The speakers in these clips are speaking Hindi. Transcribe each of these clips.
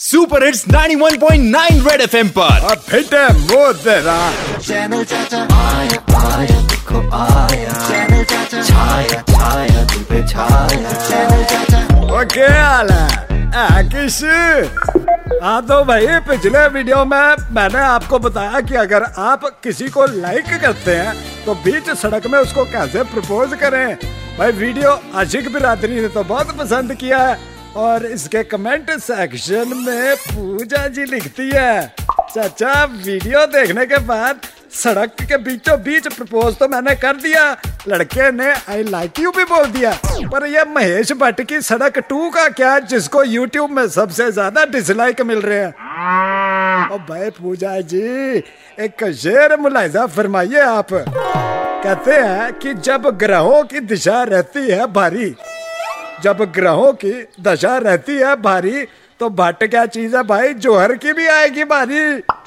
सुपर हिट्स 91.9 रेड एफएम पर। अब फिट है वो तेरा चैनल चाचा आया आया देखो आया। चैनल चाचा छाया छाया तुम पे छाया। चैनल चाचा वो क्या हाल है? आ, किस? हाँ तो भाई पिछले वीडियो में मैंने आपको बताया कि अगर आप किसी को लाइक करते हैं तो बीच सड़क में उसको कैसे प्रपोज करें? भाई वीडियो आशिक बिरादरी ने तो बहुत पसंद किया है। और इसके कमेंट सेक्शन में पूजा जी लिखती है, चाचा, वीडियो देखने के बाद सड़क के बीचों बीच प्रपोज तो मैंने कर दिया, लड़के ने आई लाइक यू भी बोल दिया, पर ये महेश भट्ट की सड़क टू का क्या, जिसको यूट्यूब में सबसे ज़्यादा डिसलाइक मिल रहे हैं? ओ भाई पूजा जी, एक शेर मुलायजा फरमाइए आप। कहते हैं कि जब ग्रहों की दिशा रहती है भारी जब ग्रहों की दशा रहती है भारी तो भट्ट क्या चीज़ है भाई? जोहर की भी आएगी बारी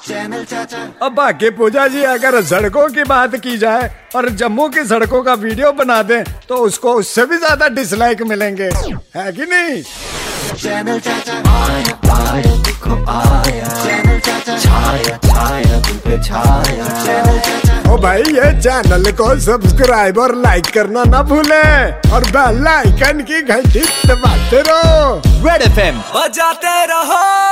चैनल चाचा अब बाकी पूजा जी अगर सड़कों की बात की जाए और जम्मू की सड़कों का वीडियो बना दें तो उसको उससे भी ज़्यादा डिसलाइक मिलेंगे। है कि नहीं? चैनल चाचा आया आया देखो आया। चैनल चाचा छाया छाया तुम पे छाया। चैनल चाचा ओ भाई, ये चैनल को सब्सक्राइब और लाइक करना ना भूले और बेल आइकन की घंटी दबाते रहो। रेड एफएम बजाते रहो।